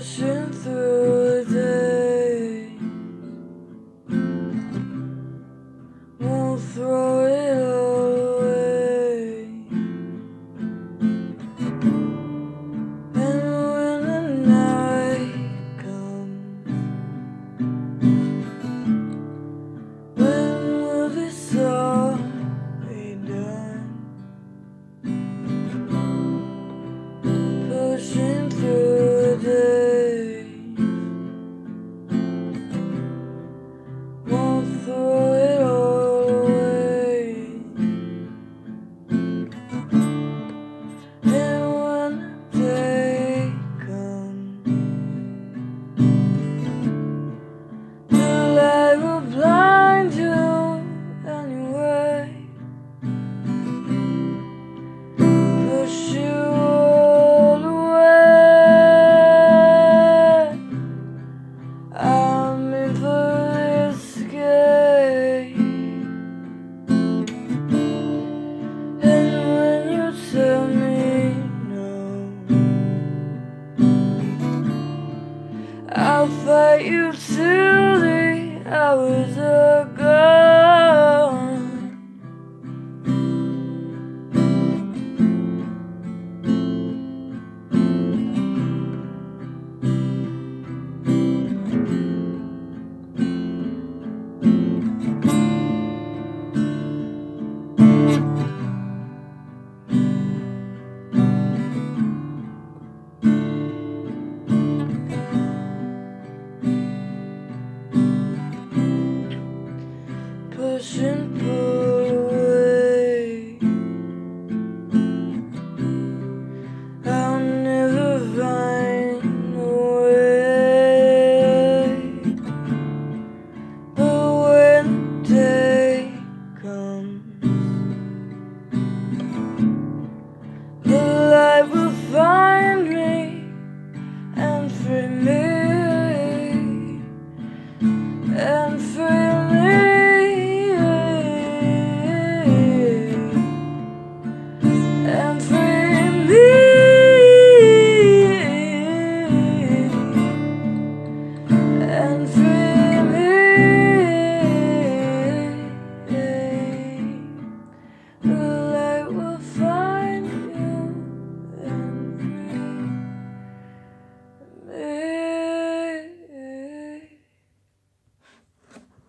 pushing through I'll fight you till the hours. 寻不